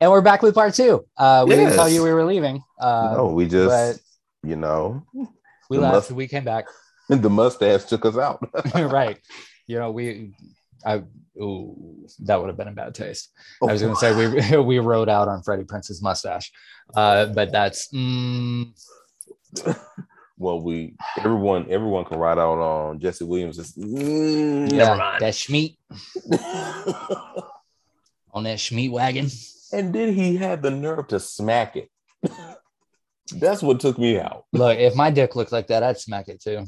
And we're back with part two. Uh, we didn't tell you we were leaving. Uh, no, we just, you know, we left. must- We came back. the mustache took us out. right. You know, we. I. Ooh, that would have been in bad taste. I was going to say we we rode out on Freddie Prinze's mustache, uh, but that's. Mm, well, we everyone everyone can ride out on Jesse Williams. Mm, yeah, never mind. that Schmeat on that Schmeat wagon. And then he had the nerve to smack it. That's what took me out. Look, if my dick looked like that, I'd smack it too.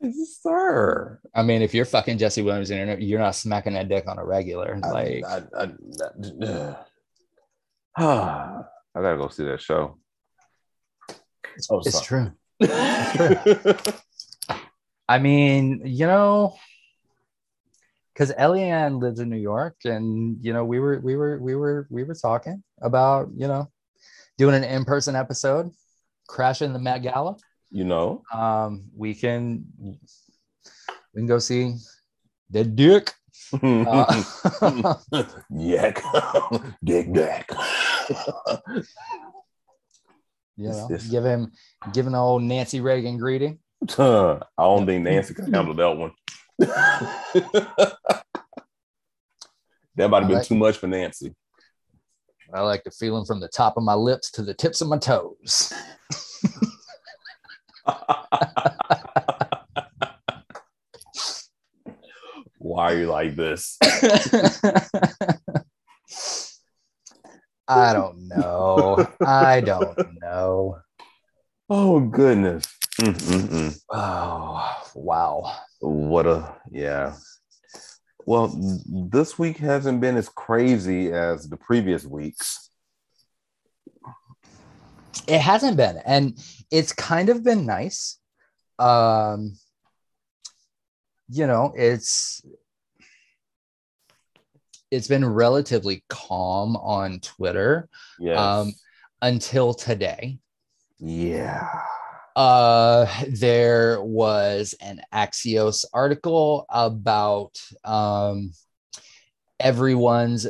Sir, I mean, if you're fucking Jesse Williams and you're not, smacking that dick on a regular, like I, I, I, I, I gotta go see that show. Oh, it's sorry. true. I mean, you know, because Eliane lives in New York, and you know, we were we were we were we were talking about you know doing an in-person episode, crashing the Met Gala. you know, Um, we can we can go see the Dick. Uh, yak, dick back. you know, It's- give him give an old Nancy Reagan greeting. I don't think Nancy can handle that one. That might have been too much for Nancy. I like the feeling from the top of my lips to the tips of my toes. Why are you like this? I don't know. I don't know. Oh goodness. Mm-mm-mm. Oh, wow. What a yeah. Well, this week hasn't been as crazy as the previous weeks. It hasn't been, and it's kind of been nice. Um, you know, it's it's been relatively calm on Twitter Yes. um, until today. yeah. Uh, there was an Axios article about um, everyone's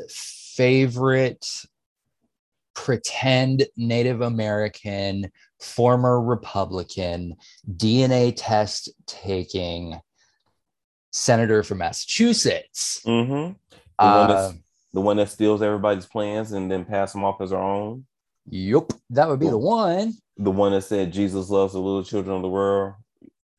favorite pretend Native American, former Republican, DNA test taking senator from Massachusetts. Mm-hmm. The one Uh, that's the one that steals everybody's plans and then pass them off as her own. yup, that would be the one. The one that said Jesus loves the little children of the world,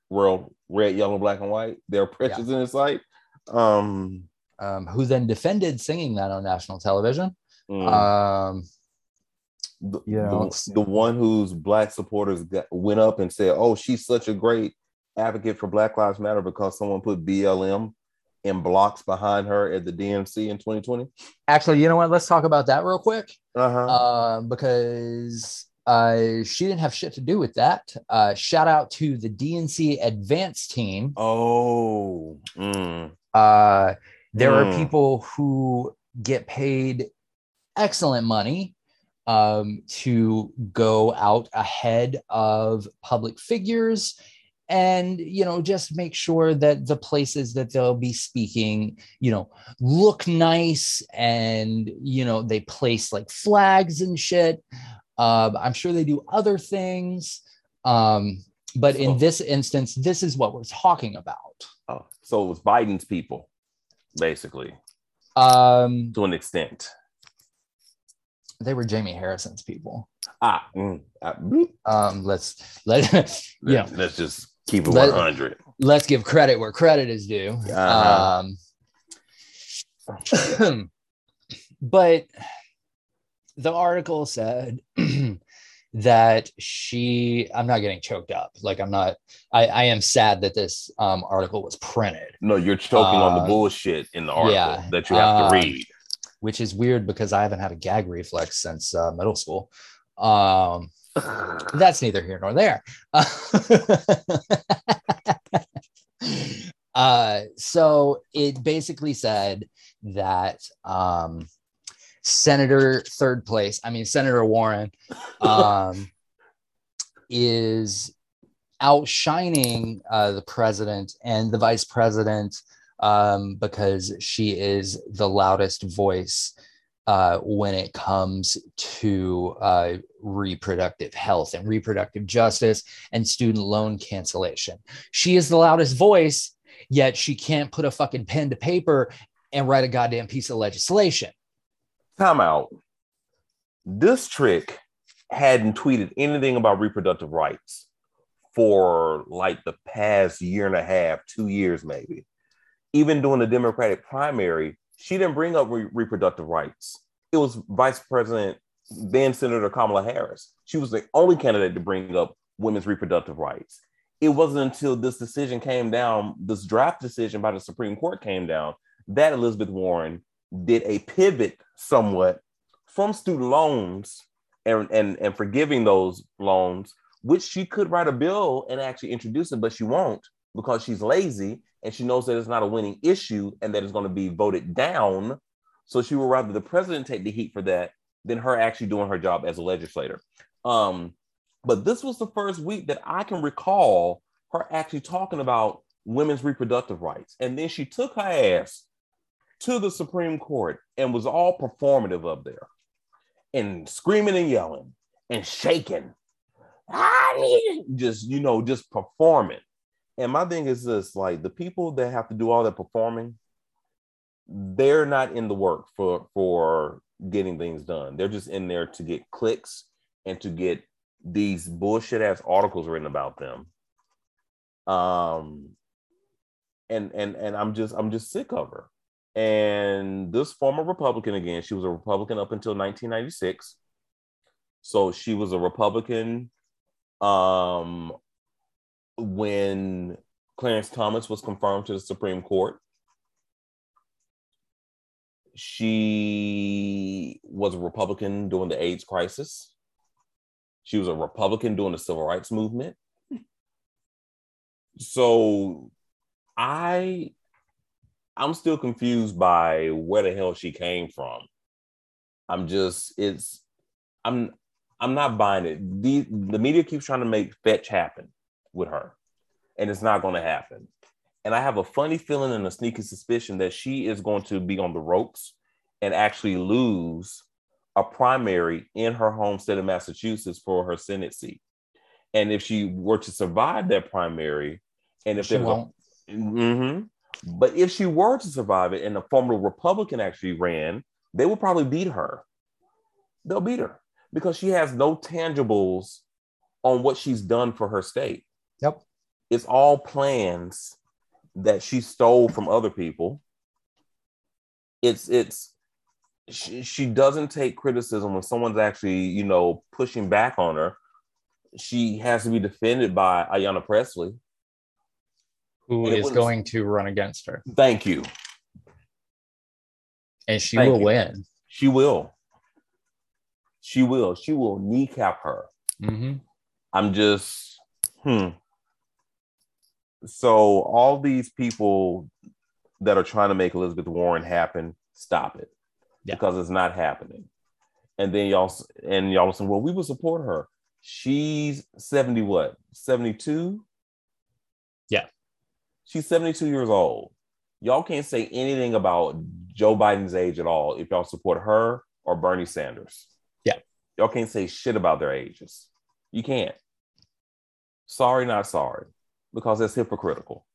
world, red, yellow, black, and white. They're precious in his sight. Um, Um, who then defended singing that on national television. mm. Um, the, you know, the, the one whose black supporters got, went up and said, "Oh, she's such a great advocate for Black Lives Matter because someone put BLM in blocks behind her at the DNC in 2020." actually, you know what? Let's talk about that real quick. Uh-huh. uh, because uh, she didn't have shit to do with that. Uh, shout out to the DNC advance team. oh, mm. Uh, there are Mm. people who get paid excellent money um, to go out ahead of public figures and you know just make sure that the places that they'll be speaking you know look nice and you know they place like flags and shit um, i'm sure they do other things um, but in this instance this is what we're talking about oh, so it was Biden's people, basically, um, to an extent. they were jamie harrison's people Ah, mm, ah, um, let's let yeah Let- let's just keep it Let- 100. let's give credit where credit is due. Uh-huh. Um, but the article said that she, I'm not getting choked up. Like I'm not, I, I am sad that this um, article was printed, No, you're choking on the Uh, bullshit in the article yeah, that you have um, to read. which is weird because I haven't had a gag reflex since uh, middle school. Um, that's neither here nor there. uh, so it basically said that um, Senator third place, I mean Senator Warren, um, is outshining uh, the president and the vice president um, because she is the loudest voice uh, when it comes to uh, reproductive health and reproductive justice and student loan cancellation. She is the loudest voice, yet she can't put a fucking pen to paper and write a goddamn piece of legislation. Time out. This trick hadn't tweeted anything about reproductive rights for like the past year and a half, two years maybe. Even during the Democratic primary, she didn't bring up re- reproductive rights. It was Vice President, then Senator Kamala Harris. She was the only candidate to bring up women's reproductive rights. It wasn't until this decision came down, this draft decision by the Supreme Court came down, that Elizabeth Warren did a pivot somewhat from student loans and, and, and forgiving those loans, which she could write a bill and actually introduce it, but she won't because she's lazy and she knows that it's not a winning issue and that it's going to be voted down. So she would rather the president take the heat for that than her actually doing her job as a legislator. Um, but this was the first week that I can recall her actually talking about women's reproductive rights. And then she took her ass to the Supreme Court and was all performative up there and screaming and yelling and shaking. I need just, you know, just performing. And my thing is this like the people that have to do all that performing, they're not in the work for for getting things done. They're just in there to get clicks and to get these bullshit ass articles written about them. Um and and and I'm just I'm just sick of her. And this former Republican again, she was a Republican up until 1996. So she was a Republican um, when Clarence Thomas was confirmed to the Supreme Court. She was a Republican during the AIDS crisis. She was a Republican during the civil rights movement. So I I'm still confused by where the hell she came from. I'm just it's I'm I'm not buying it. The the media keeps trying to make fetch happen with her, and it's not going to happen. And I have a funny feeling and a sneaky suspicion that she is going to be on the ropes and actually lose a primary in her home state of Massachusetts for her Senate seat. And if she were to survive that primary, and if She there was won't. a, Mhm. But if she were to survive it and the former Republican actually ran, they would probably beat her. They'll beat her because she has no tangibles on what she's done for her state. Yep. It's all plans that she stole from other people. It's it's she, she doesn't take criticism when someone's actually, you know, pushing back on her. She has to be defended by Ayanna Presley. Who And is going to run against her? Thank you. And she Thank will you. win. She will. She will. She will kneecap her. Mm-hmm. I'm just, hmm. So all these people that are trying to make Elizabeth Warren happen, stop it. Yeah. Because it's not happening. And then y'all and y'all saying, well, we will support her. She's 70 what? 72? Yeah. She's 72 years old. Y'all can't say anything about Joe Biden's age at all if y'all support her or Bernie Sanders. Yeah. Y'all can't say shit about their ages. You can't. Sorry, not sorry, because it's hypocritical.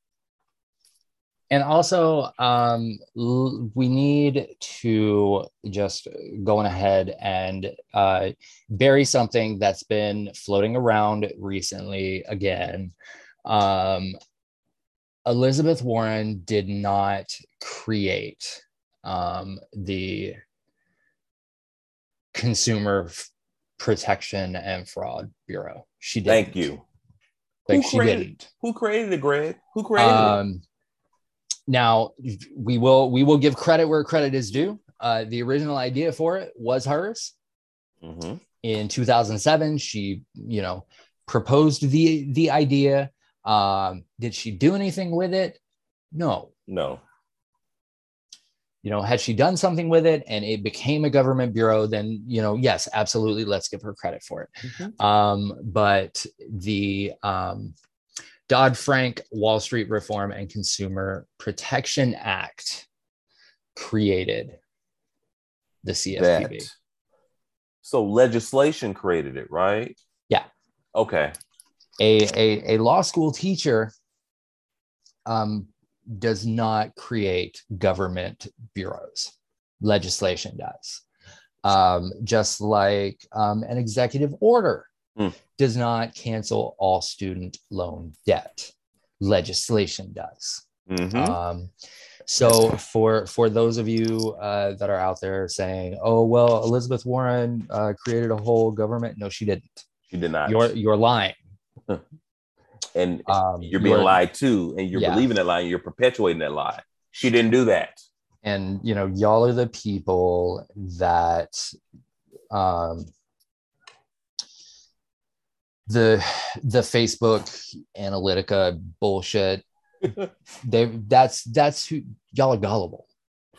And also, um, l- we need to just going ahead and uh, bury something that's been floating around recently again. Um, Elizabeth Warren did not create um, the Consumer F- Protection and Fraud Bureau. She did. Thank you. Like Who she created- didn't. Who created it, Greg? Who created it? Um, now we will we will give credit where credit is due. Uh, the original idea for it was hers. Mhm. In 2007, she you know proposed the the idea. Um, did she do anything with it? No. No. You know, had she done something with it and it became a government bureau, then you know, yes, absolutely, let's give her credit for it. Mhm. Um, but the um, Dodd Frank Wall Street Reform and Consumer Protection Act created the CFPB. That. So legislation created it, right? Yeah. Okay. A, a, a law school teacher um, does not create government bureaus. Legislation does. Um, just like um, an executive order Mm. does not cancel all student loan debt. Legislation does. Mhm. Um, so for for those of you uh, that are out there saying, "Oh well, Elizabeth Warren uh, created a whole government," no, she didn't. you did not. You're you're lying. and Um, you're being you're- lied to, and you're Yeah. believing that lie, and you're perpetuating that lie. She didn't do that. and you know y'all are the people that um the the facebook analytica bullshit they that's that's who y'all are gullible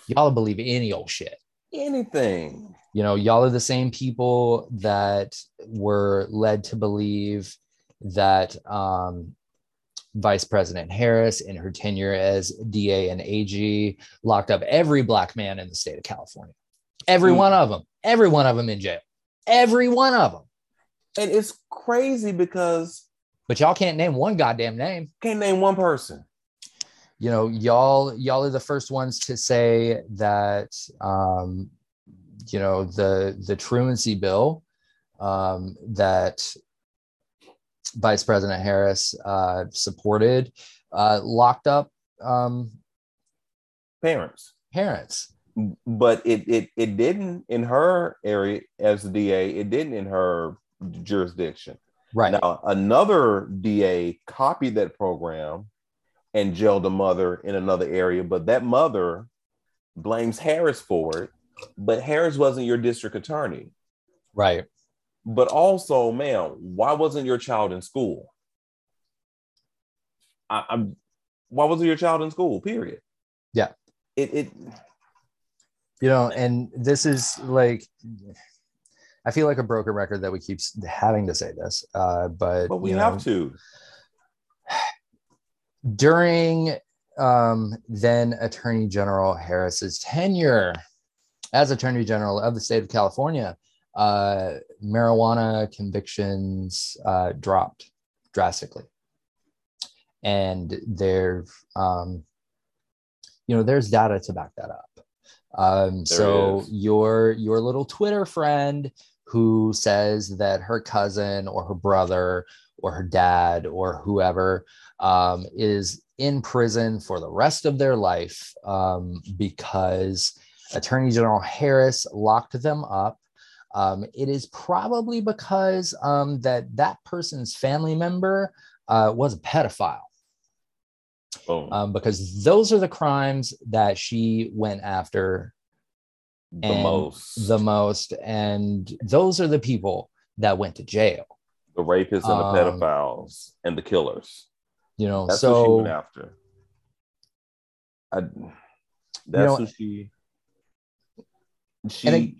y'all believe any old shit Anything. you know y'all are the same people that were led to believe that um Vice President Harris, in her tenure as DA and AG, locked up every black man in the state of California. Every Mm. one of them. Every one of them in jail. Every one of them. And it's crazy because But y'all can't name one goddamn name. can't name one person. You know, y'all y'all are the first ones to say that um, you know the the truancy bill um, that Vice President Harris uh, supported uh, locked up um, Parents. parents. But it it it didn't in her area as the DA, it didn't in her jurisdiction. Right. Now another DA copied that program and jailed a mother in another area, but that mother blames Harris for it. But Harris wasn't your district attorney. Right. But also, ma'am, why wasn't your child in school? I, I'm why wasn't your child in school? Period. Yeah. It it You know, and this is like, I feel like a broken record that we keep having to say this, uh, but but we you have know, to. during um, then Attorney General Harris's tenure as Attorney General of the state of California, uh, marijuana convictions uh, dropped drastically, and there, um, you know, there's data to back that up. Um, so your your little Twitter friend who says that her cousin or her brother or her dad or whoever um, is in prison for the rest of their life um, because Attorney General Harris locked them up. Um, it is probably because um, that that person's family member uh, was a pedophile, Boom. um, because those are the crimes that she went after the most. the most, and those are the people that went to jail. the rapists and the um, pedophiles and the killers. You know, That's who she so went after. I, that's know- who she. She it-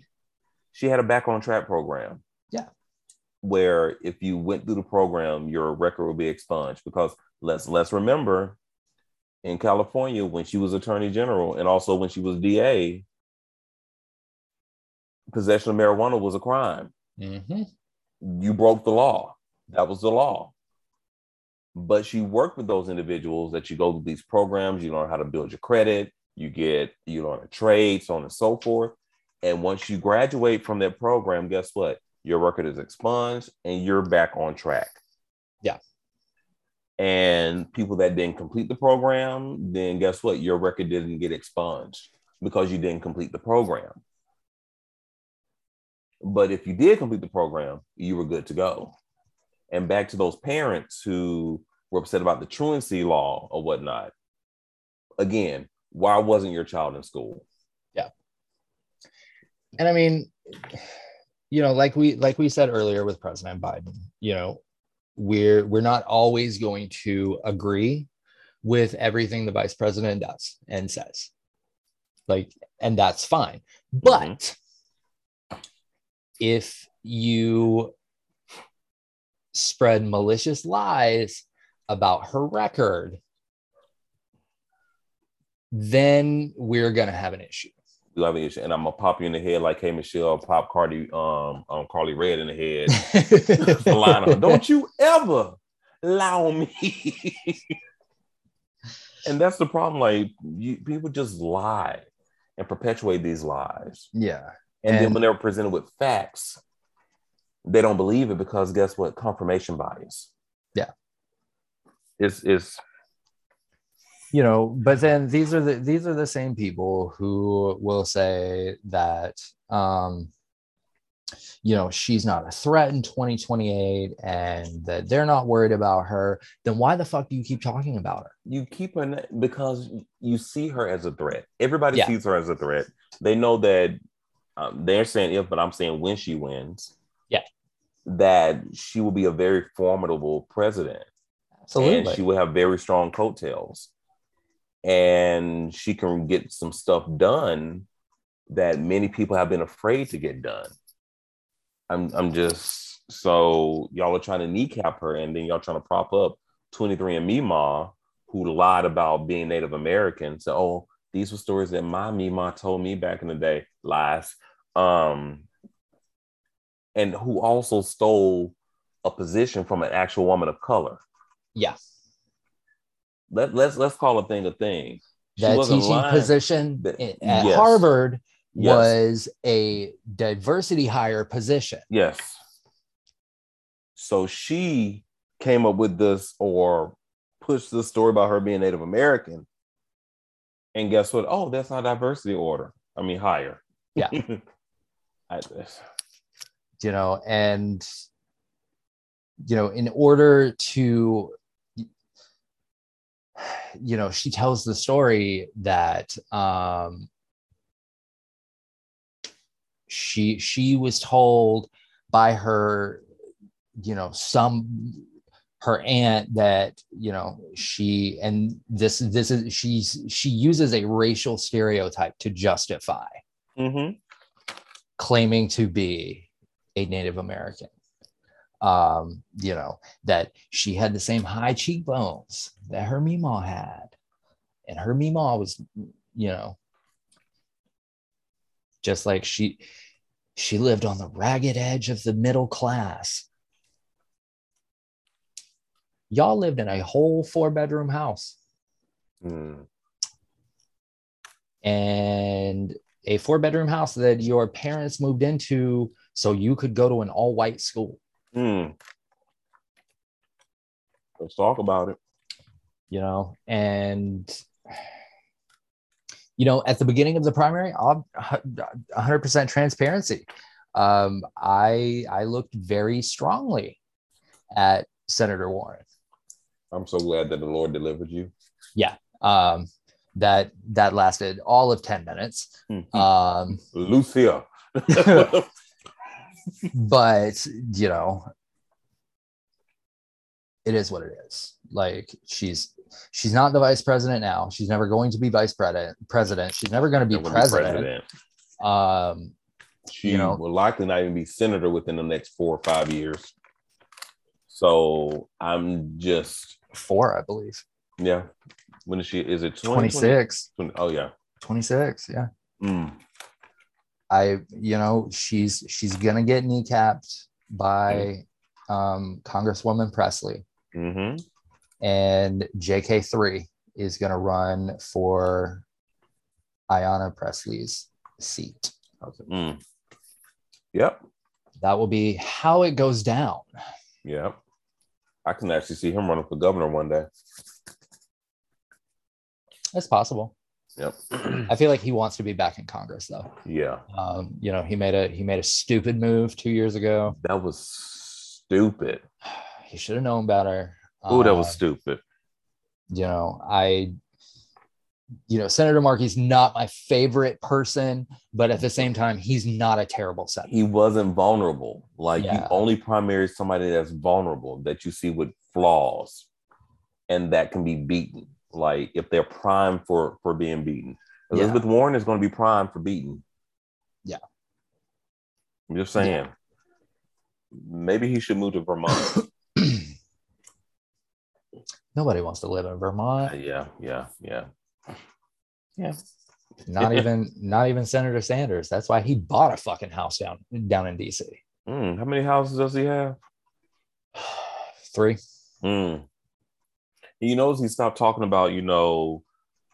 she had a back on track program. Yeah. Where if you went through the program, your record would be expunged. Because let's let's remember, in California when she was Attorney General and also when she was DA, possession of marijuana was a crime Mhm. you broke the law. That was the law. But she worked with those individuals that you go to these programs, you learn how to build your credit, you get, you learn a trade, so on and so forth. And once you graduate from that program, guess what? Your record is expunged and you're back on track. Yeah. And people that didn't complete the program, then guess what? Your record didn't get expunged because you didn't complete the program. But if you did complete the program, you were good to go. And back to those parents who were upset about the truancy law or whatnot. Again, why wasn't your child in school? And I mean, you know, like we like we said earlier with President Biden, you know, we're we're not always going to agree with everything the vice president does and says. Like, and that's fine. But mm-hmm. if you spread malicious lies about her record, then we're gonna have an issue. You have an issue, and I'm gonna pop you in the head like Hey Michelle pop Cardi um um Carly Red in the head. the Don't you ever on me. and that's the problem. Like you, people just lie and perpetuate these lies. yeah. And, then when they're presented with facts, they don't believe it because guess what? Confirmation bias. Yeah. It's it's you know but then these are the these are the same people who will say that um you know she's not a threat in 2028 and that they're not worried about her then why the fuck do you keep talking about her you keep her because you see her as a threat. Everybody Yeah. sees her as a threat. They know that um, they're saying if, but I'm saying when she wins, Yeah. that she will be a very formidable president. absolutely and she will have very strong coattails and she can get some stuff done that many people have been afraid to get done. I'm i'm just so y'all are trying to kneecap her and then y'all trying to prop up 23 and Mima who lied about being native american. So oh these were stories that my Mima told me back in the day lies. Um and who also stole a position from an actual woman of color. Yeah let, let's let's call a thing a thing. She that teaching lying. position at yes. harvard Yes. was a diversity hire position Yes. So she came up with this or pushed this story about her being Native American. And guess what? Oh, that's not diversity order. I mean, higher. Yeah. I, you know and you know in order to you know she tells the story that um she she was told by her you know some her aunt that you know she and this this is she's she uses a racial stereotype to justify Mhm. claiming to be a Native American. Um, you know, that she had the same high cheekbones that her Meemaw had. And her Meemaw was, you know, just like she she lived on the ragged edge of the middle class. Y'all lived in a whole four bedroom house Mm. and a four bedroom house that your parents moved into so you could go to an all white school. Mm. Let's talk about it. you know and you know at the beginning of the primary 100% transparency um, i i looked very strongly at senator warren I'm so glad that the Lord delivered you. Yeah. Um, that that lasted all of 10 minutes Mhm. um, Lucia. but you know it is what it is like she's she's not the vice president now she's never going to be vice president president she's never going to be president um She You know. will likely not even be senator within the next four or five years. So I'm just, four i believe yeah. When is she? Is it 20, 26 20? Oh, yeah. 26 yeah Mm. I you know she's she's gonna get kneecapped by um congresswoman presley hmm and jk3 is gonna run for ayanna presley's seat Mm. Yep. that will be how it goes down Yep. I can actually see him running for governor one day. it's possible Yep. i feel like he wants to be back in congress though yeah. um you know he made a he made a stupid move two years ago That was stupid. he should have known better Oh, that was Um, stupid. you know i you know senator markey's not my favorite person but at the same time he's not a terrible senator He wasn't vulnerable. Like you only primary somebody that's vulnerable that you see with flaws and that can be beaten. Like if they're primed for for being beaten. Yeah. Elizabeth Warren is going to be primed for beating. Yeah. I'm just saying. Maybe he should move to Vermont. Nobody wants to live in Vermont. Yeah, yeah, yeah. Yeah. Not even not even Senator Sanders. That's why he bought a fucking house down down in DC. Mm, how many houses does he have? Three. Mm. You notice he stopped talking about, you know,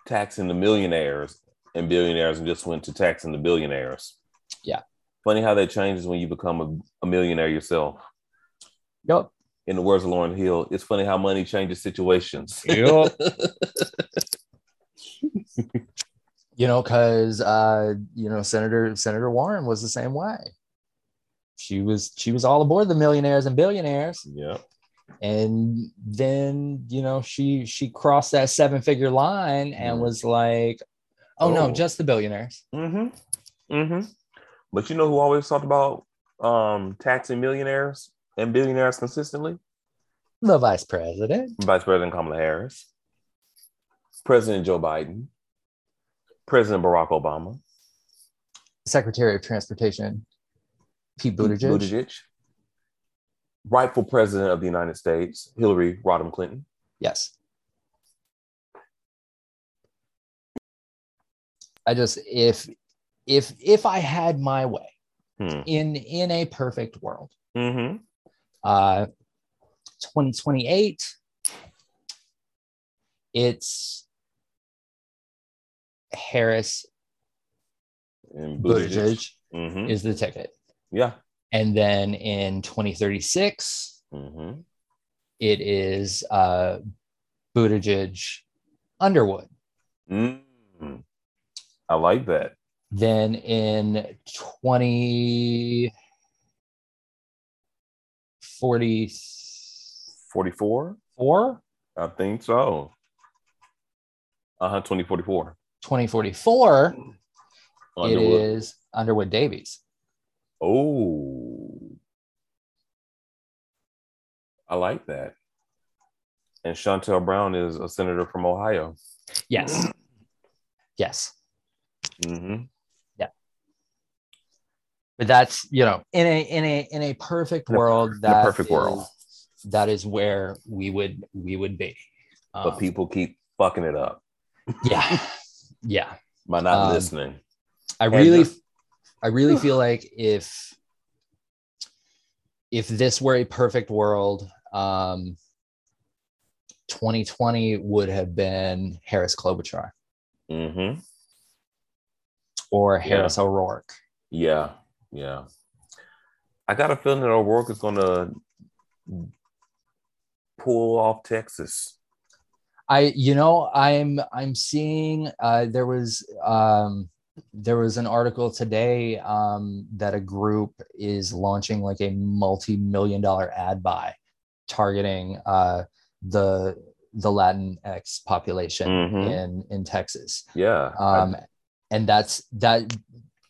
taxing the millionaires and billionaires and just went to taxing the billionaires. Yeah. Funny how that changes when you become a, a millionaire yourself. Yep. In the words of Lauryn Hill, it's funny how money changes situations. Yep. you know, because uh, you know, Senator Senator Warren was the same way. She was she was all aboard the millionaires and billionaires. yeah. And then you know she she crossed that seven figure line and Mhm. was like oh, no Oh. just the billionaires Mm-hmm. Mm-hmm. But you know who always talked about um taxing millionaires and billionaires consistently? the vice president Vice President Kamala Harris, President Joe Biden, President Barack Obama, secretary of transportation pete buttigieg, Buttigieg, rightful president of the United States, Hillary Rodham Clinton. yes i just if if if i had my way Hmm. in in a perfect world Mm-hmm. uh 2028 it's harris And buttigieg Mm-hmm. is the ticket Yeah. And then in 2036 Mm-hmm. it is uh buttigieg underwood Mm-hmm. I like that. then in 20 44 44? I think so. Uh-huh, 2044. 2044 it Underwood. is underwood davies Oh. I like that. And Shontel Brown is a senator from Ohio. yes yes Mm-hmm. Yeah. But that's you know in a in a in a perfect world in a that perfect world. that is where we would we would be But Um, people keep fucking it up yeah yeah by not Um, listening. i really i really feel like if if this were a perfect world um 2020 would have been harris klobuchar Mm-hmm. or Yeah. harris o'rourke Yeah, yeah. I got a feeling that O'Rourke is gonna pull off Texas. I you know I'm I'm seeing uh there was um there was an article today um that a group is launching like a multi-million dollar ad buy targeting uh the the Latinx population Mhm. in in Texas. Yeah. Um and that's that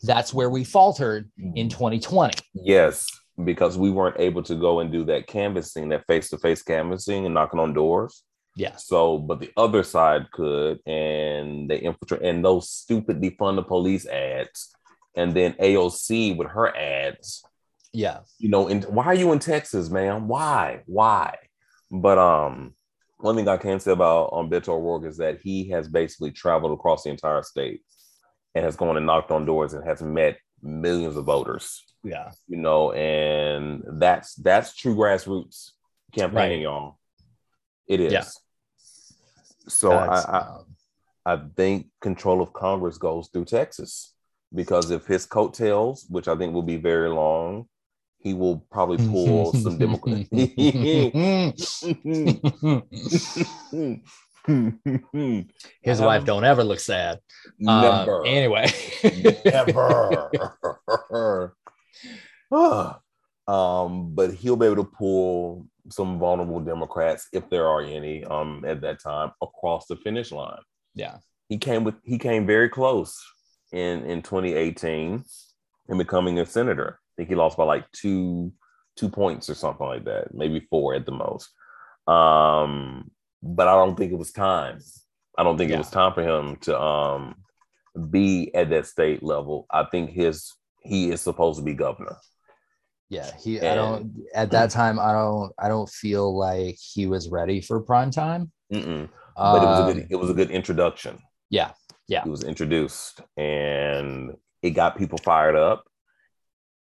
that's where we faltered in 2020. yes, because we weren't able to go and do that canvassing, that face-to-face canvassing and knocking on doors. Yes. So, but the other side could, and they infiltrate and those stupid defund the police ads, and then AOC with her ads. Yeah. You know, and why are you in Texas, man? Why? Why? But um, one thing I can say about on um Beto O'Rourke is that he has basically traveled across the entire state and has gone and knocked on doors and has met millions of voters. Yeah. You know, and that's that's true grassroots campaigning, Right. y'all. It is. Yeah. So I, I um, I think control of Congress goes through Texas because if his coattails, which I think will be very long, he will probably pull some Democrats. His wife don't ever look sad. Um, Never. anyway. Never. um, but he'll be able to pull some vulnerable Democrats, if there are any, um, at that time, across the finish line. yeah. he came with he came very close in in 2018 in becoming a senator. I think he lost by like two two points or something like that, maybe four at the most. Um, but I don't think it was time. I don't think Yeah. it was time for him to um be at that state level. I think his he is supposed to be governor. Yeah. He I don't at that time I don't I don't feel like he was ready for prime time. Mm-mm. But it was a Um, good it was a good introduction. Yeah, yeah. It was introduced and it got people fired up.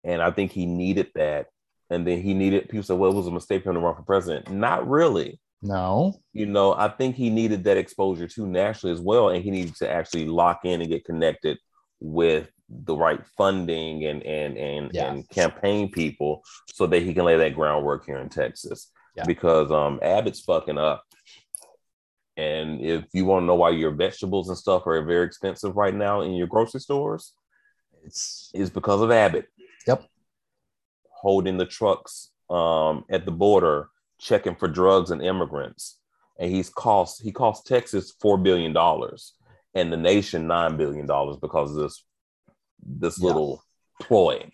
And I think he needed that. And then he needed people said, well, it was a mistake for him to run for president. Not really. No. You know, I think he needed that exposure too nationally as well. And he needed to actually lock in and get connected with the right funding and and and, Yeah. and campaign people so that he can lay that groundwork here in Texas. Yeah. Because um Abbott's fucking up. And if you want to know why your vegetables and stuff are very expensive right now in your grocery stores, It's is because of Abbott. Yep. Holding the trucks um, at the border, checking for drugs and immigrants, and he's cost he cost Texas four billion dollars and the nation nine billion dollars because of this this Yeah. little ploy.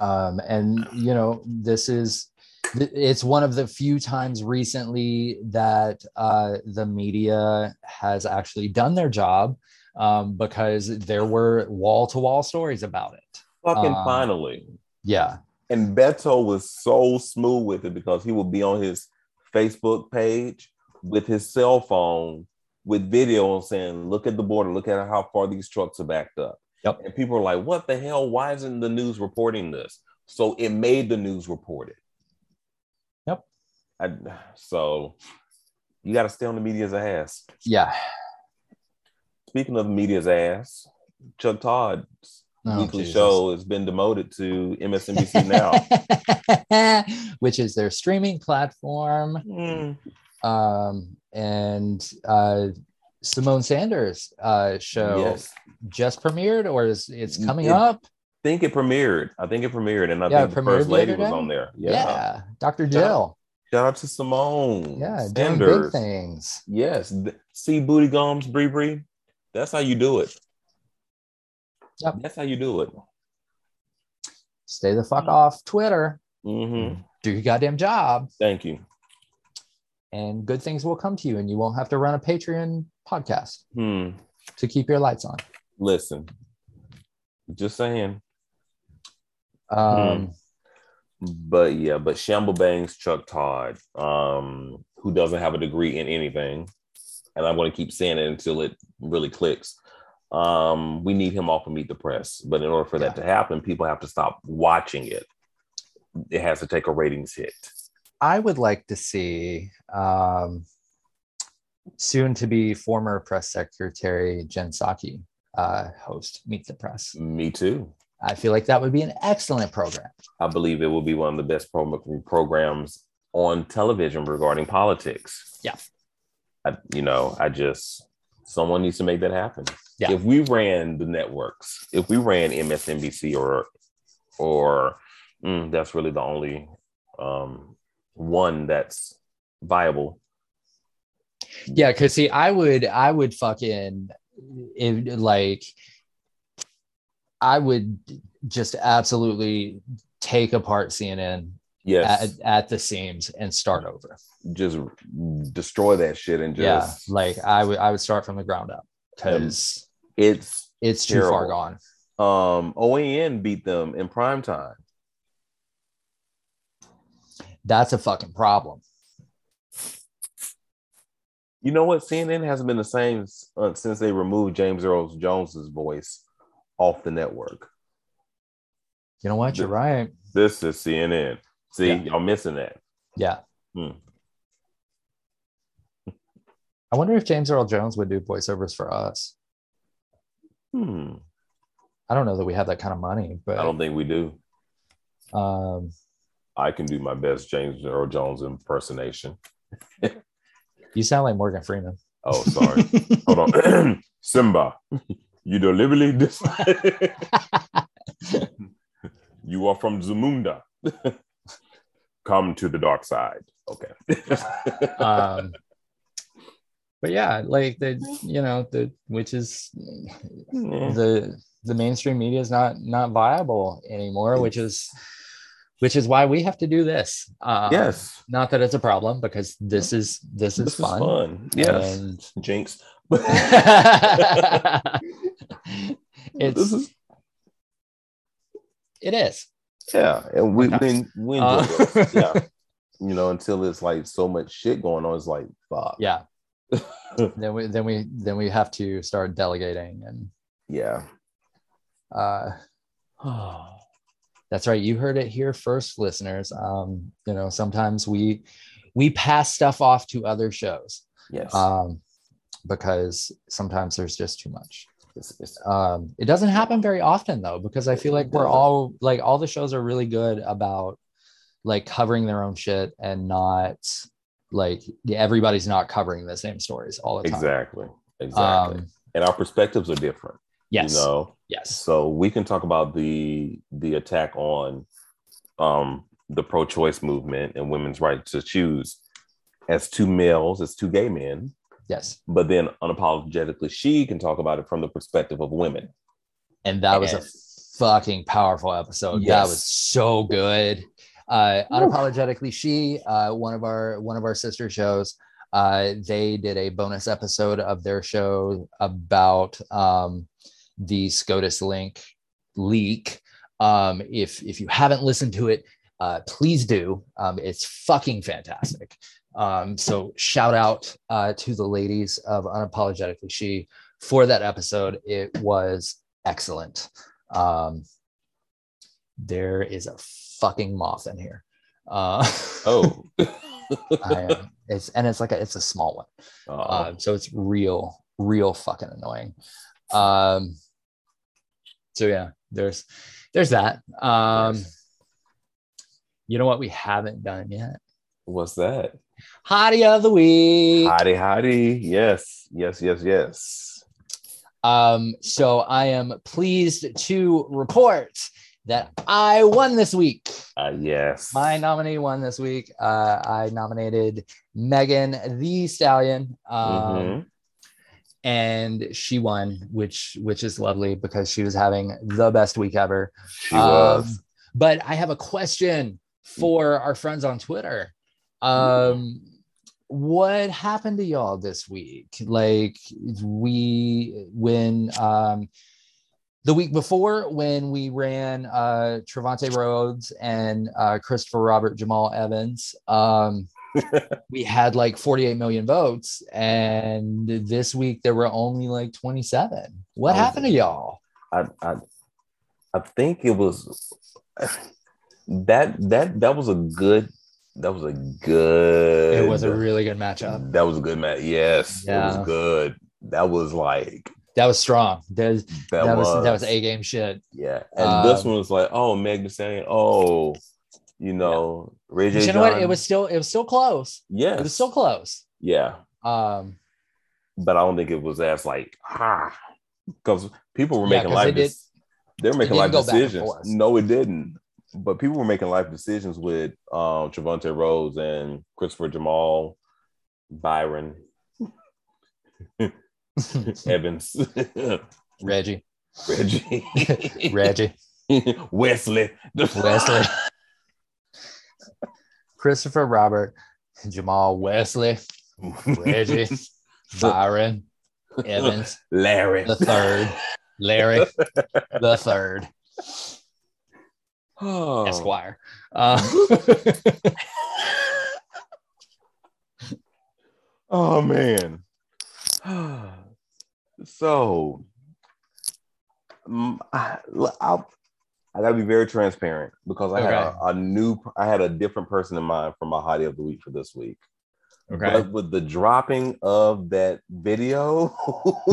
um and you know this is it's one of the few times recently that uh the media has actually done their job um because there were wall-to-wall stories about it Fucking Um, finally. yeah And Beto was so smooth with it because he would be on his Facebook page with his cell phone with video saying, look at the border, look at how far these trucks are backed up. Yep. And people are like, what the hell? Why isn't the news reporting this? So it made the news report it. Yep. I, so you got to stay on the media's ass. yeah Speaking of the media's ass, Chuck Todd's Oh, weekly Jesus. show has been demoted to MSNBC now. which is their streaming platform Hmm. um and uh symone sanders uh show Yes. just premiered or is it's coming It- up I think it premiered. I think it premiered, and I Yeah, think the first lady was on there. yeah, Yeah. dr jill Shout out to Symone. yeah doing big things Yes. See booty gums, Bree Bree. That's how you do it. Yep. That's how you do it. stay the fuck off twitter Mm-hmm. do your goddamn job Thank you. And good things will come to you and you won't have to run a patreon podcast Hmm. to keep your lights on Listen. Just saying. um But yeah, but Shamble Bangs Chuck Todd, um, who doesn't have a degree in anything, and I'm going to keep saying it until it really clicks. Um, we need him off of Meet the Press, but in order for that to happen, people have to stop watching it. It has to take a ratings hit. I would like to see um, soon to be former press secretary Jen Psaki uh, host Meet the Press. Me too. I feel like that would be an excellent program. I believe it will be one of the best pro- programs on television regarding politics. Yeah. I, you know, I just someone needs to make that happen. Yeah. If we ran the networks, if we ran MSNBC or or mm, that's really the only um, one that's viable. Yeah, because see, I would, I would fucking, it, like, I would just absolutely take apart CNN Yes, at, at the seams and start over. just destroy that shit and just yeah, like I would, I would start from the ground up because it's it's too far gone. um OAN beat them in prime time. That's a fucking problem. You know what? CNN hasn't been the same uh, since they removed James Earl Jones's voice off the network. You know what? You're right. This is CNN. See, Yeah. y'all missing that. Yeah. Hmm. I wonder if James Earl Jones would do voiceovers for us. Hmm. I don't know that we have that kind of money, but I don't think we do. um, I can do my best James Earl Jones impersonation. you sound like Morgan Freeman. Oh, sorry. Hold on. Simba, you deliberately dis- You are from Zamunda. Come to the dark side. Okay. um, but yeah, like the you know the which is the the mainstream media is not not viable anymore, which is which is why we have to do this. Um, yes. not that it's a problem because this is this is This fun. is fun. Yes. And Jinx. it's this is it is. yeah, and we we enjoy Uh. Yeah. you know, until it's like so much shit going on. It's like, fuck. Yeah. then we then we then we have to start delegating and Yeah. uh that's right you heard it here first listeners um you know sometimes we we pass stuff off to other shows Yes. um because sometimes there's just too much It's- it's- um it doesn't happen very often though because i feel like we're all like all the shows are really good about like covering their own shit and not like everybody's not covering the same stories all the time exactly. Exactly. um and our perspectives are different. Yes You know, yes so we can talk about the the attack on um the pro-choice movement and women's right to choose as two males, as two gay men, yes but then unapologetically she can talk about it from the perspective of women. and that was a fucking powerful episode. That was so good. Uh, unapologetically, she uh, one of our one of our sister shows. Uh, they did a bonus episode of their show about um, the SCOTUS link leak. Um, if if you haven't listened to it, uh, please do. Um, it's fucking fantastic. Um, so shout out uh, to the ladies of unapologetically she for that episode. It was excellent. Um, there is a fucking moth in here. Uh, Oh. Am, it's and it's like a, it's a small one. Uh, Uh, so it's real, real fucking annoying. Um, so yeah, there's there's that. Um, yes. you know what we haven't done yet? What's that? Hottie of the week. Hottie, hottie. Yes, yes, yes, yes. Um, so I am pleased to report that I won this week. Uh, yes. My nominee won this week. Uh, I nominated Megan Thee Stallion, um, Mhm. And she won, which which is lovely because she was having the best week ever. She Um, was. But I have a question for our friends on Twitter. Um, what happened to y'all this week? Like we when um the week before when we ran uh Trevante Rhodes and uh Christopher Robert Jamal Evans, um we had like 48 million votes, and this week there were only like 27. What happened to y'all? I, I, I think it was that that that was a good. That was a good. It was a really good matchup. That was a good match. Yes, it Yeah. was good. That was like That was strong. That, that, that was, was that was a game shit. yeah. And this Um, one was like, oh, Meg Thee Stallion. Oh, you know, Ray J. You know what? It was still it was still close. Yeah, It was still close. yeah. Um, But I don't think it was as like ah, because people were Yeah, life. they did- dec- they were making life didn't go back and decisions. No, it didn't. But people were making life decisions with um Trevante Rhodes and Christopher Jamal, Byron Evans, Reggie, Reggie, Reggie, Wesley, Wesley, Christopher Robert, Jamal Wesley, Reggie, Byron, Evans, Larry, the third, Larry, the third, oh. Esquire. Uh, Oh man. so mm, I, I'll, I gotta be very transparent because I had a, a new I had a different person in mind for my hottie of the week for this week. okay. But with the dropping of that video,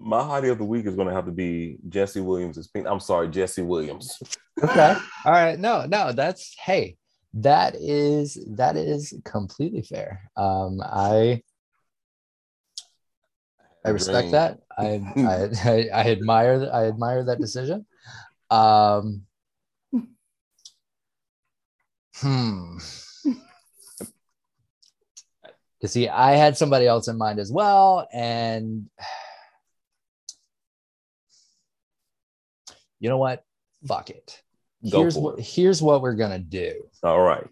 my hottie of the week is gonna have to be Jesse Williams'. I'm sorry, Jesse Williams. okay. All right. No, no, that's hey, that is that is completely fair. Um, I I respect that. I, I I I admire I admire that decision. Um hmm. Cause see, I had somebody else in mind as well, and you know what? Fuck it. Go here's what it. here's what we're gonna do. All right.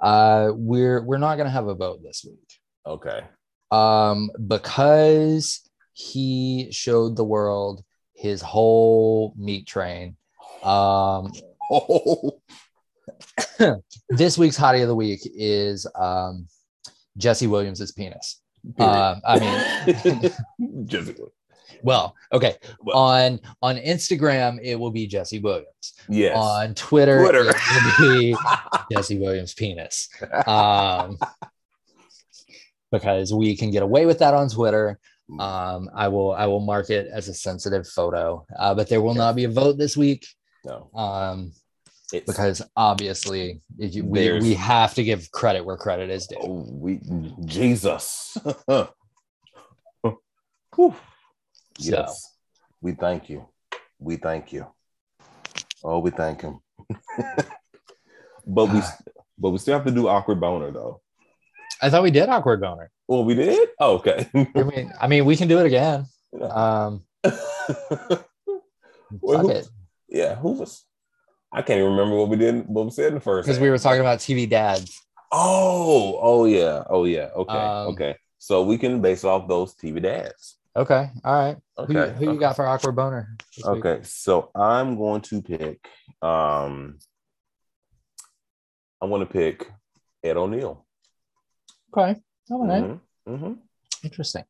Uh, we're we're not gonna have a vote this week. Okay. Um, because he showed the world his whole meat train. Um, Oh, this week's hottie of the week is um, Jesse Williams' penis. Um, I mean, Jesse. well, okay. Well- on on Instagram, it will be Jesse Williams. Yes. On Twitter, Twitter. it will be Jesse Williams' penis. Um, because we can get away with that on Twitter. Um, I will I will mark it as a sensitive photo, uh, but there will not be a vote this week no. um, It's, because obviously it- we, we have to give credit where credit is due. oh, we Jesus. Whew. Yes. We thank you. We thank you. Oh, we thank him. but we but we still have to do awkward boner though. I thought we did awkward boner. Well, we did? Oh, okay. I mean, I mean, we can do it again. Yeah. Um, Well, who- it, Yeah, who was I can't even remember what we did what we said in the first because we were talking about TV dads. Oh, oh yeah, oh yeah. Okay, Um, okay. So we can base off those TV dads. Okay, all right. Who, Okay. who you got for awkward boner? week? Okay, so I'm going to pick. Um, I want to pick Ed O'Neill. Okay. All right. Mhm, mhm. Interesting.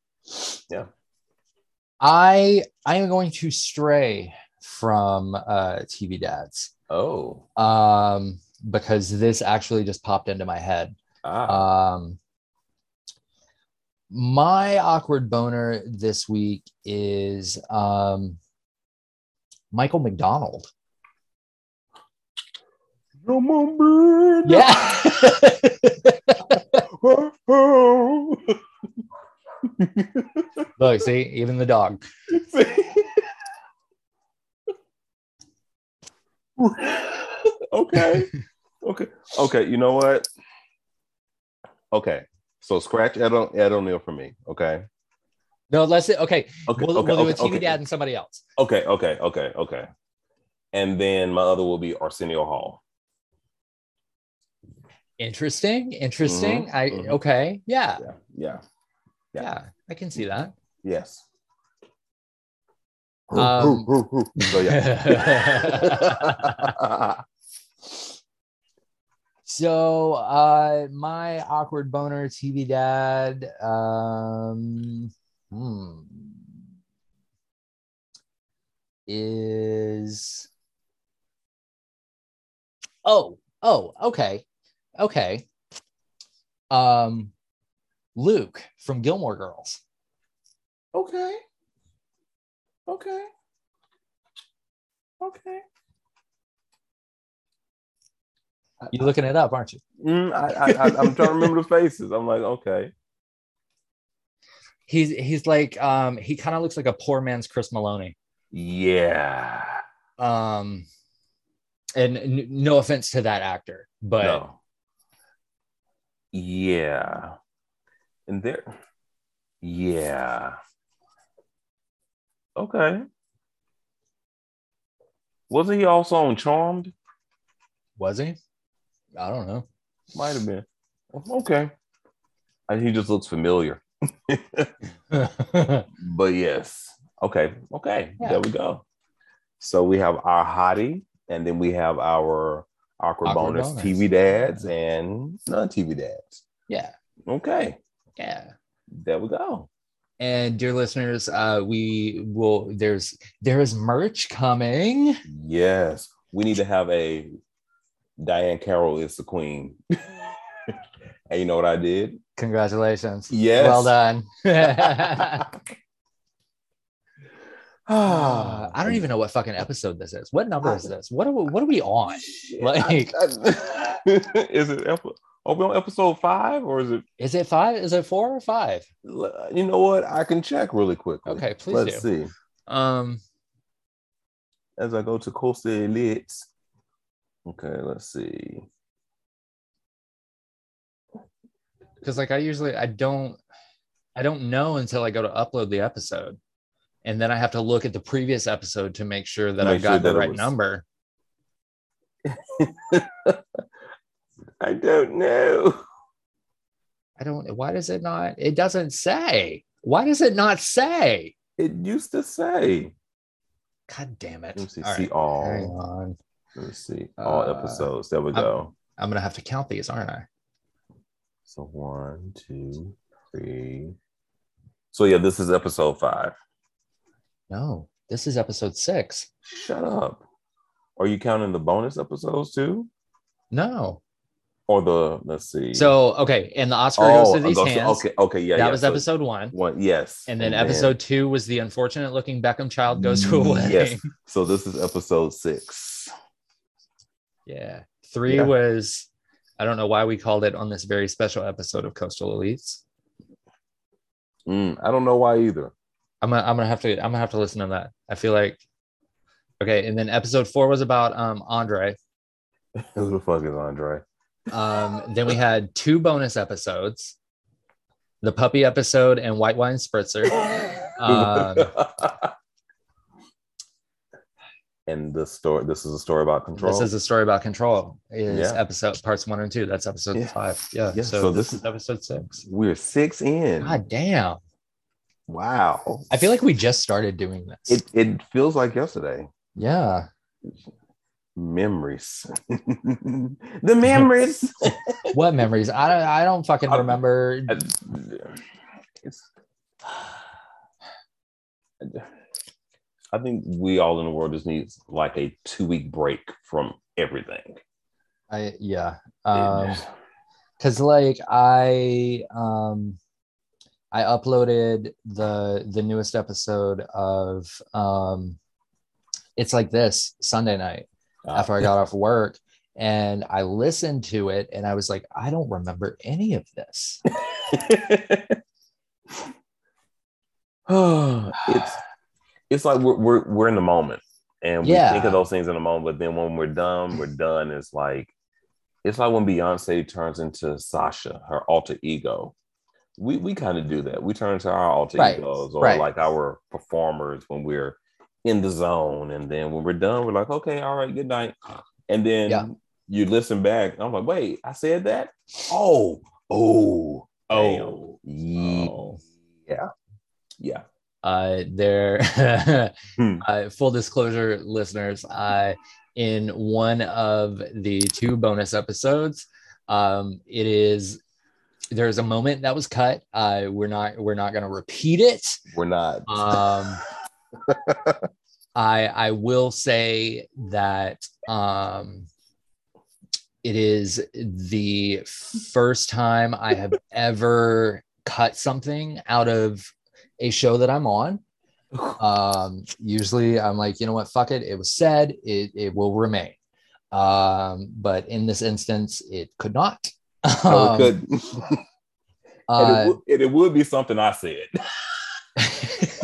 Yeah. I I am going to stray from uh TV dads. Oh, Um because this actually just popped into my head. ah, Um my awkward boner this week is um Michael McDonald. Come on. Yeah. Look, see, even the dog. okay. Okay. Okay. You know what? Okay. So scratch Ed, O- Ed O'Neill for me. Okay. No, let's okay. Okay. We'll, okay, we'll do a TV okay. dad and somebody else. Okay. Okay. Okay. Okay. And then my other will be Arsenio Hall. Interesting. Interesting. I mhm. okay. Yeah, Yeah. Yeah. yeah. Yeah. I can see that. Yes. Um, so yeah. So uh my awkward boner TV dad um hmm, is oh oh okay okay um Luke from Gilmore Girls okay. Okay. Okay. you're looking it up aren't you Mm, I, I'm trying to remember the faces. I'm like, okay. he's he's like um he kind of looks like a poor man's Chris Meloni Yeah. um and n- no offense to that actor but no. Yeah. And there. Yeah. Okay. Wasn't he also on Charmed? was he i don't know Might have been. Okay. And he just looks familiar. But yes. Okay. Okay. Yeah. There we go. So we have our hottie, and then we have our awkward, Awkward bonus bonus. TV dads and non TV dads. yeah Okay. yeah There we go. and dear listeners uh we will there's there is merch coming Yes. We need to have a Diahann Carroll is the queen. and you know what I did? congratulations Yes. well done I don't even know what fucking episode this is. What number is this? What are we, what are we on? Like- I- I- is it are we on episode five or is it Is it five? Is it four or five? you know what i can check really quickly Okay, please let's see Um, as i go to coastal elites okay let's see because like I usually I don't I don't know until I go to upload the episode, and then I have to look at the previous episode to make sure that Make I've got that the right was- number. i don't know I don't. Why does it not? It doesn't say. Why does it not say? it used to say God damn it! let me see All see right, all hang on. Let's see. All Uh, episodes. There we I'm- go. I'm gonna have to count these, aren't I? So one, two, three. So yeah, this is episode five. No, this is episode six. Shut up. Are you counting the bonus episodes too? No. Or the let's see. So okay, and the Oscar goes oh, to these goes to- hands. okay, okay, yeah. that yeah. was So episode one. one. Yes. And then episode two was the unfortunate looking Beckham child goes to a Mm, wedding. Yes. So this is episode six. Yeah. Three Yeah. was I don't know why we called it on this very special episode of Coastal Elites. Mm, I don't know why either. I'm gonna, I'm gonna have to I'm gonna have to listen to that. I feel like okay, and then episode four was about um Andre. Who the fuck is Andre? Um, then we had two bonus episodes, the puppy episode and white wine spritzer. Um, and the story. This is a story about control. This is a story about control. Is Yeah. episode parts one and two. That's episode Yeah. five. Yeah. Yeah, So, so this this is episode six. We're six in. God damn. Wow. I feel like we just started doing this. it. It feels like yesterday. yeah. Memories. the memories. What memories? I don't I don't fucking I- remember. it's. I think we all in the world just needs like a two week break from everything. I yeah. Um because like I um I uploaded the the newest episode of um it's like this Sunday night after I got off work and I listened to it and I was like, I don't remember any of this. it's it's like we're, we're we're in the moment and we Yeah. think of those things in the moment, but then when we're done, we're done. It's like it's like when Beyonce turns into Sasha, her alter ego. We we kind of do that. We turn to our alter Right, egos or right. like our performers when we're in the zone, and then when we're done, we're like, okay, all right, good night. And then Yeah. you listen back, I'm like, wait, I said that. Oh, oh, Oh. Ye- Oh. yeah, yeah. Uh, there, Hmm. uh, full disclosure, listeners, uh, in one of the two bonus episodes, um, it is there's a moment that was cut. Uh, we're not we're not going to repeat it. We're not. Um, I I will say that um, it is the first time I have ever cut something out of a show that I'm on. Um, usually I'm like, you know what, fuck it. It was said, it, it will remain. Um, but in this instance, it could not. No, Um, it could. and, uh, it would, and it would be something I said.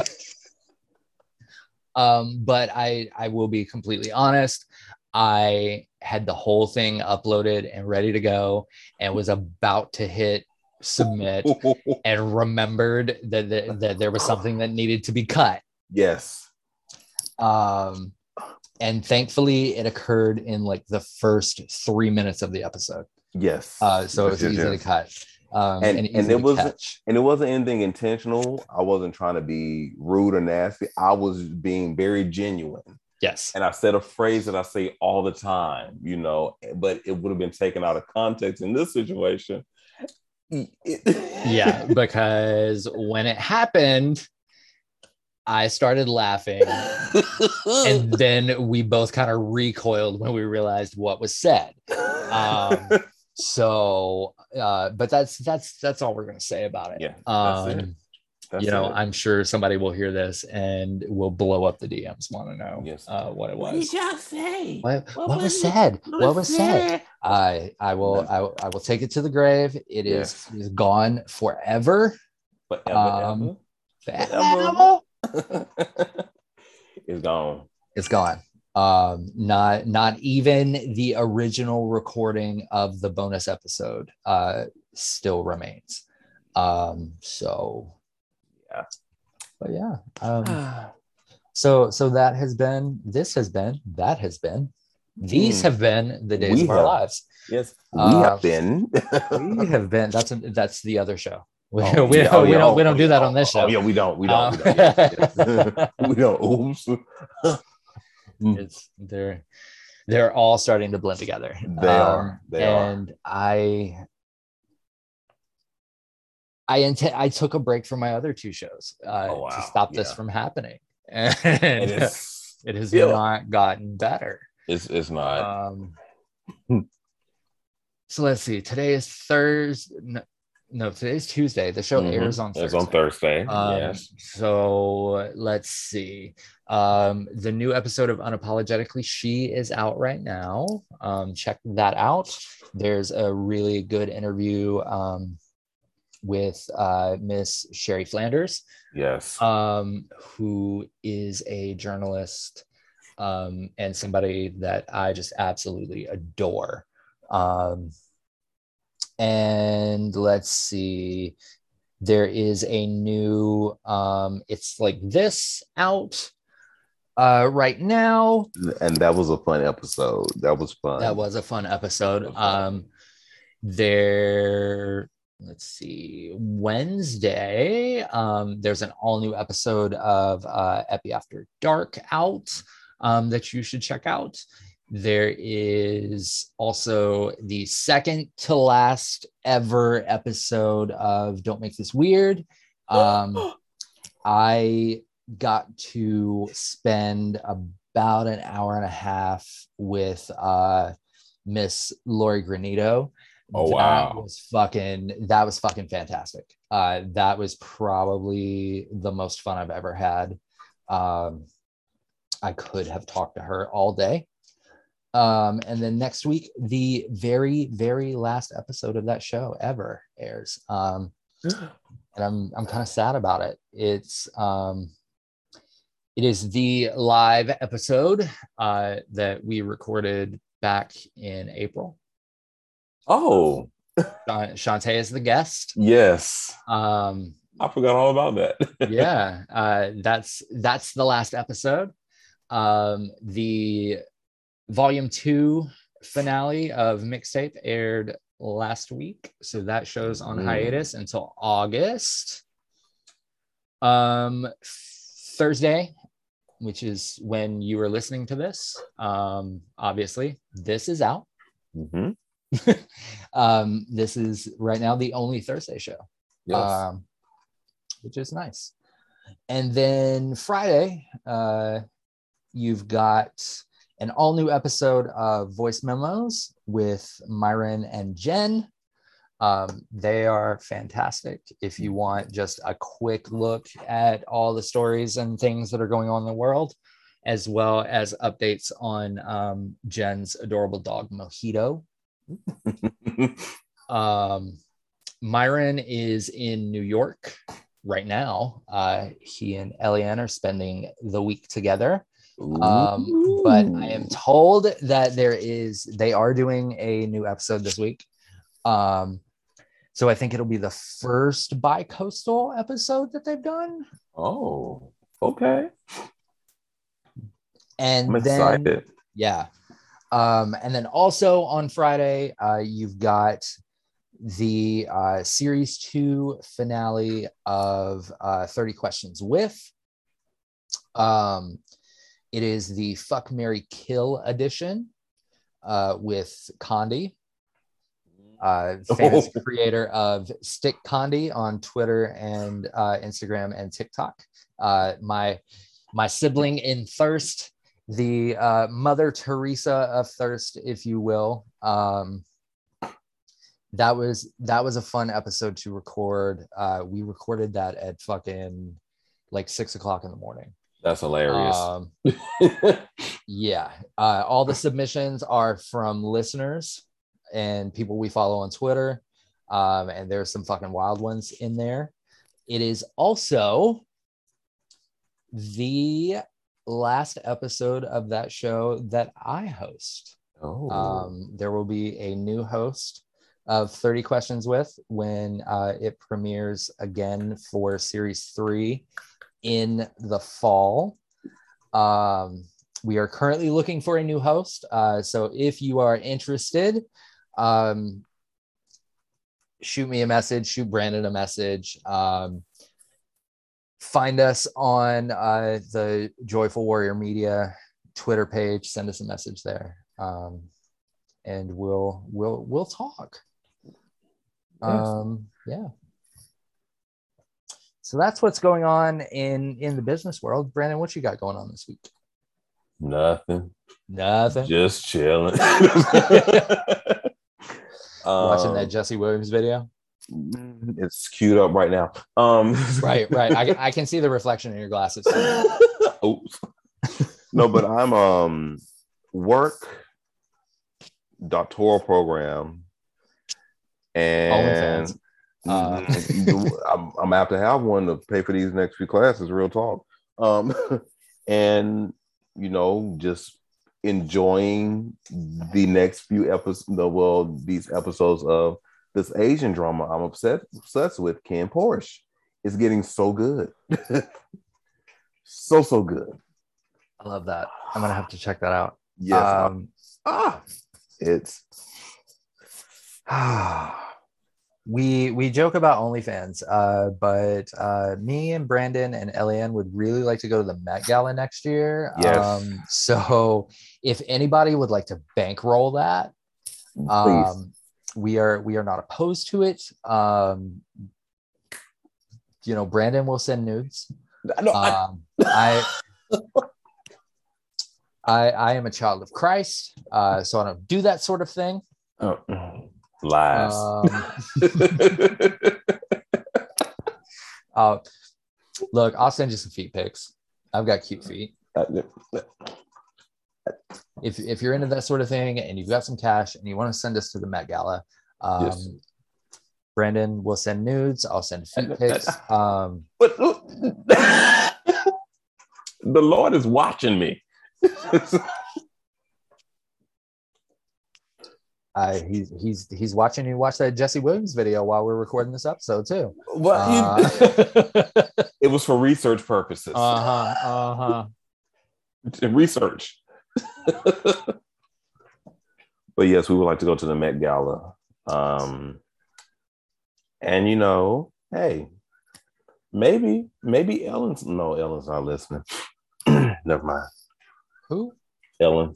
um, but I I will be completely honest. I had the whole thing uploaded and ready to go, and was about to hit submit, and remembered that, that that there was something that needed to be cut. yes. Um, and thankfully, it occurred in like the first three minutes of the episode. Yes. Uh, so Yes, it's yes, easy to cut. Um, And- and, and it was- catch. And it wasn't anything intentional. I wasn't trying to be rude or nasty. I was being very genuine. Yes. And I said a phrase that I say all the time, you know, but it would have been taken out of context in this situation. Yeah, because when it happened, I started laughing, and then we both kind of recoiled when we realized what was said. Um, so, uh, but that's that's that's all we're gonna say about it. yeah, Um, it. That's you know, it. I'm sure somebody will hear this and will blow up the DMs. Want to know Yes. uh, what it What was? did y'all say? What, What what was was said? What was said? said? I I will I, will- I will take it to the grave. It is Yes. it is gone forever. Forever, Um, Forever. Forever. it's gone. It's gone. Um, not not even the original recording of the bonus episode uh still remains. Um, so Yeah. but yeah. Um so so that has been this has been that has been these Hmm. have been the days We of our lives. yes, we Uh, have been. We have been that's that's the other show. We, Oh, we, yeah, don't, oh, we yeah, don't oh, we don't oh, do that on this oh, show. Oh, yeah, we don't. We don't. we Um, don't. Yes, yes. we don't. Oops. it's they're they're all starting to blend together. They are. They are. and I I intend I took a break from my other two shows uh, Oh, wow. to stop this Yeah. from happening. And And it's, it has not gotten better. it's, it's not. Um, so let's see. Today is Thursday. No, today's Tuesday. The show Mhm. airs on It's Thursday. on Thursday. Um, yes. So let's see. Um, the new episode of Unapologetically She is out right now. Um, check that out. There's a really good interview um, with uh, Miss Sherry Flanders, Yes. um, who is a journalist um, and somebody that I just absolutely adore. Um, and let's see, there is a new, um, it's like this out uh, right now. and that was a fun episode. That was fun. That was a fun episode. That was fun. Um, there, let's see, Wednesday, um, there's an all new episode of uh, Epi After Dark out um, that you should check out. There is also the second to last ever episode of Don't Make This Weird. Um, I got to spend about an hour and a half with uh, Miss Lori Granito. Oh, That wow. was fucking that was fucking fantastic. Uh, that was probably the most fun I've ever had. Um, I could have talked to her all day. Um, and then next week, the very, very last episode of that show ever airs. Um, and I'm I'm kind of sad about it. It's um it is the live episode uh that we recorded back in April. oh, Shantae is the guest. yes. Um I forgot all about that. yeah, uh that's that's the last episode. Um the volume 2 finale of mixtape aired last week, so that shows on Mm. hiatus until August. Um Thursday, which is when you are listening to this. Um obviously, this is out. Mm-hmm. um this is right now the only Thursday show Yes. um, which is nice. And then Friday, uh, you've got an all new episode of Voice Memos with Myron and Jen. Um, they are fantastic. If you want just a quick look at all the stories and things that are going on in the world, as well as updates on um, Jen's adorable dog Mojito, um, Myron is in New York right now. Uh, he and Eliane are spending the week together. Um, but I am told that there is they are doing a new episode this week. Um, so I think it'll be the first bi-coastal episode that they've done. Oh, okay. And I'm then excited. Yeah. Um, and then also on Friday, uh, you've got the uh, series two finale of uh, 30 Questions with. Um, it is the Fuck Mary Kill edition uh, with Condi, uh, famous Oh. creator of Stick Condi on Twitter and uh, Instagram and TikTok. Uh, my my sibling in thirst the uh, Mother Teresa of thirst, if you will. Um, that was that was a fun episode to record. Uh, we recorded that at fucking like six o'clock in the morning. That's hilarious. Um, yeah, uh, all the submissions are from listeners and people we follow on Twitter, um, and there's some fucking wild ones in there. It is also the last episode of that show that I host. oh, Um, there will be a new host of 30 Questions with when uh, it premieres again for series three in the fall. Um, we are currently looking for a new host. Uh, so if you are interested, um, shoot me a message, shoot Brandon a message. Um, find us on uh, the Joyful Warrior Media Twitter page, send us a message there um, and we'll we'll we'll talk. Um, yeah. So that's what's going on in in the business world. Brandon, what you got going on this week? Nothing. Nothing. Just chilling. Watching that Um, Jesse Williams video. It's queued up right now. Um, Right, right. I, I can see the reflection in your glasses. Oops. no, but I'm um work doctoral program and OnlyFans. Uh. Mhm. I'm, I'm gonna have to have one to pay for these next few classes. Real talk. Um, and you know, just enjoying the next few episodes. The well, these episodes of this Asian drama I'm obsessed obsessed with. KinnPorsche is getting so good, so so good. I love that. I'm gonna have to check that out. Yes, Um, ah, it's ah. we we joke about OnlyFans, uh, but uh, me and Brandon and Eliane would really like to go to the Met Gala next year. Yes. Um, so if anybody would like to bankroll that, um, we are we are not opposed to it. Um, you know, Brandon will send nudes. no, I, Um, I, I I am a child of Christ, uh, so I don't do that sort of thing. oh, lies. Um, uh, look, I'll send you some feet pics. I've got cute feet. If if you're into that sort of thing and you've got some cash and you want to send us to the Met Gala, um, Yes. Brandon will send nudes. I'll send feet pics. Um, but the Lord is watching me. I, he's he's he's watching you watch that Jesse Williams video while we're recording this episode too. well, Uh it was for research purposes. Uh huh. Uh huh. research. but yes, we would like to go to the Met Gala. Um, and you know, hey, maybe, maybe Ellen's no, Ellen's not listening. Never mind. Who? Ellen,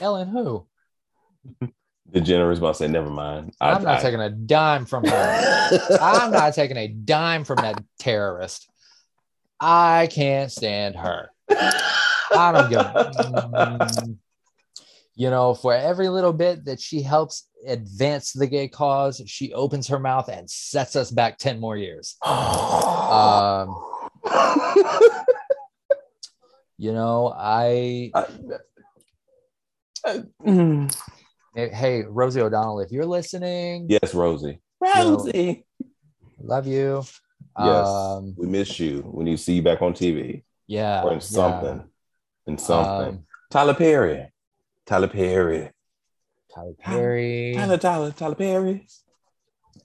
Ellen? Who? the generous about to say, never mind. I- I'm not I- taking a dime from her. I'm not taking a dime from that terrorist. I can't stand her. I don't give. Mm, you know, for every little bit that she helps advance the gay cause, she opens her mouth and sets us back 10 more years. Um, you know, I, I- I- mm. Hey, Rosie O'Donnell, if you're listening, yes, Rosie. know, Rosie. love you. Yes, Um, we miss you when you see you back on TV yeah. or in yeah. something. In something. Um, Tyler Perry. Tyler Perry. Tyler Perry. Tyler, Tyler, Tyler Perry.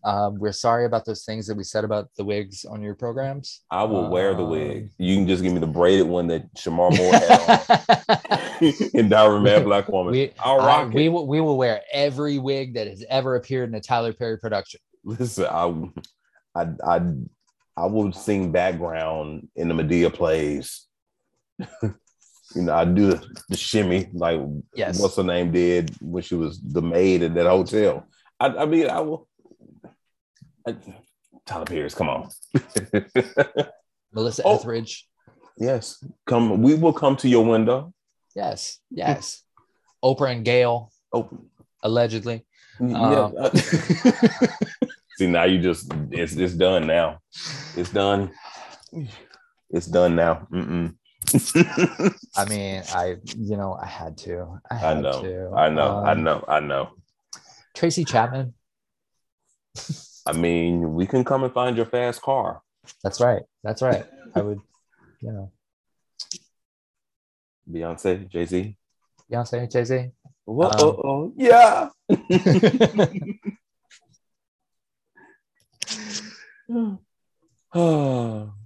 Um, we're sorry about those things that we said about the wigs on your programs. I will wear the Um, wig. You can just give me the braided one that Shemar Moore had Diary Mad Black Woman. we, I'll I- rock we will we will wear every wig that has ever appeared in a Tyler Perry production. Listen, I, I, I, I will sing background in the Madea plays. you know, I do the, the shimmy like Yes. what's her name did when she was the maid at that hotel. I, I mean, I will. I, Tyler Perry, come on. Melissa Oh. Etheridge. yes, come. We will come to your window. Yes, yes. Oprah and Gayle, Oh, allegedly. yeah. Um, See, now you just it's it's done now. It's done. It's done now. Mm-mm. I mean, I you know I had to. I I know. to. I know. I Um, know. I know. Tracy Chapman. I mean, we can come and find your fast car. That's right. That's right. I would, you know, Beyonce, Jay Z. Beyonce, Jay Z. Whoa, Um, oh, oh, yeah.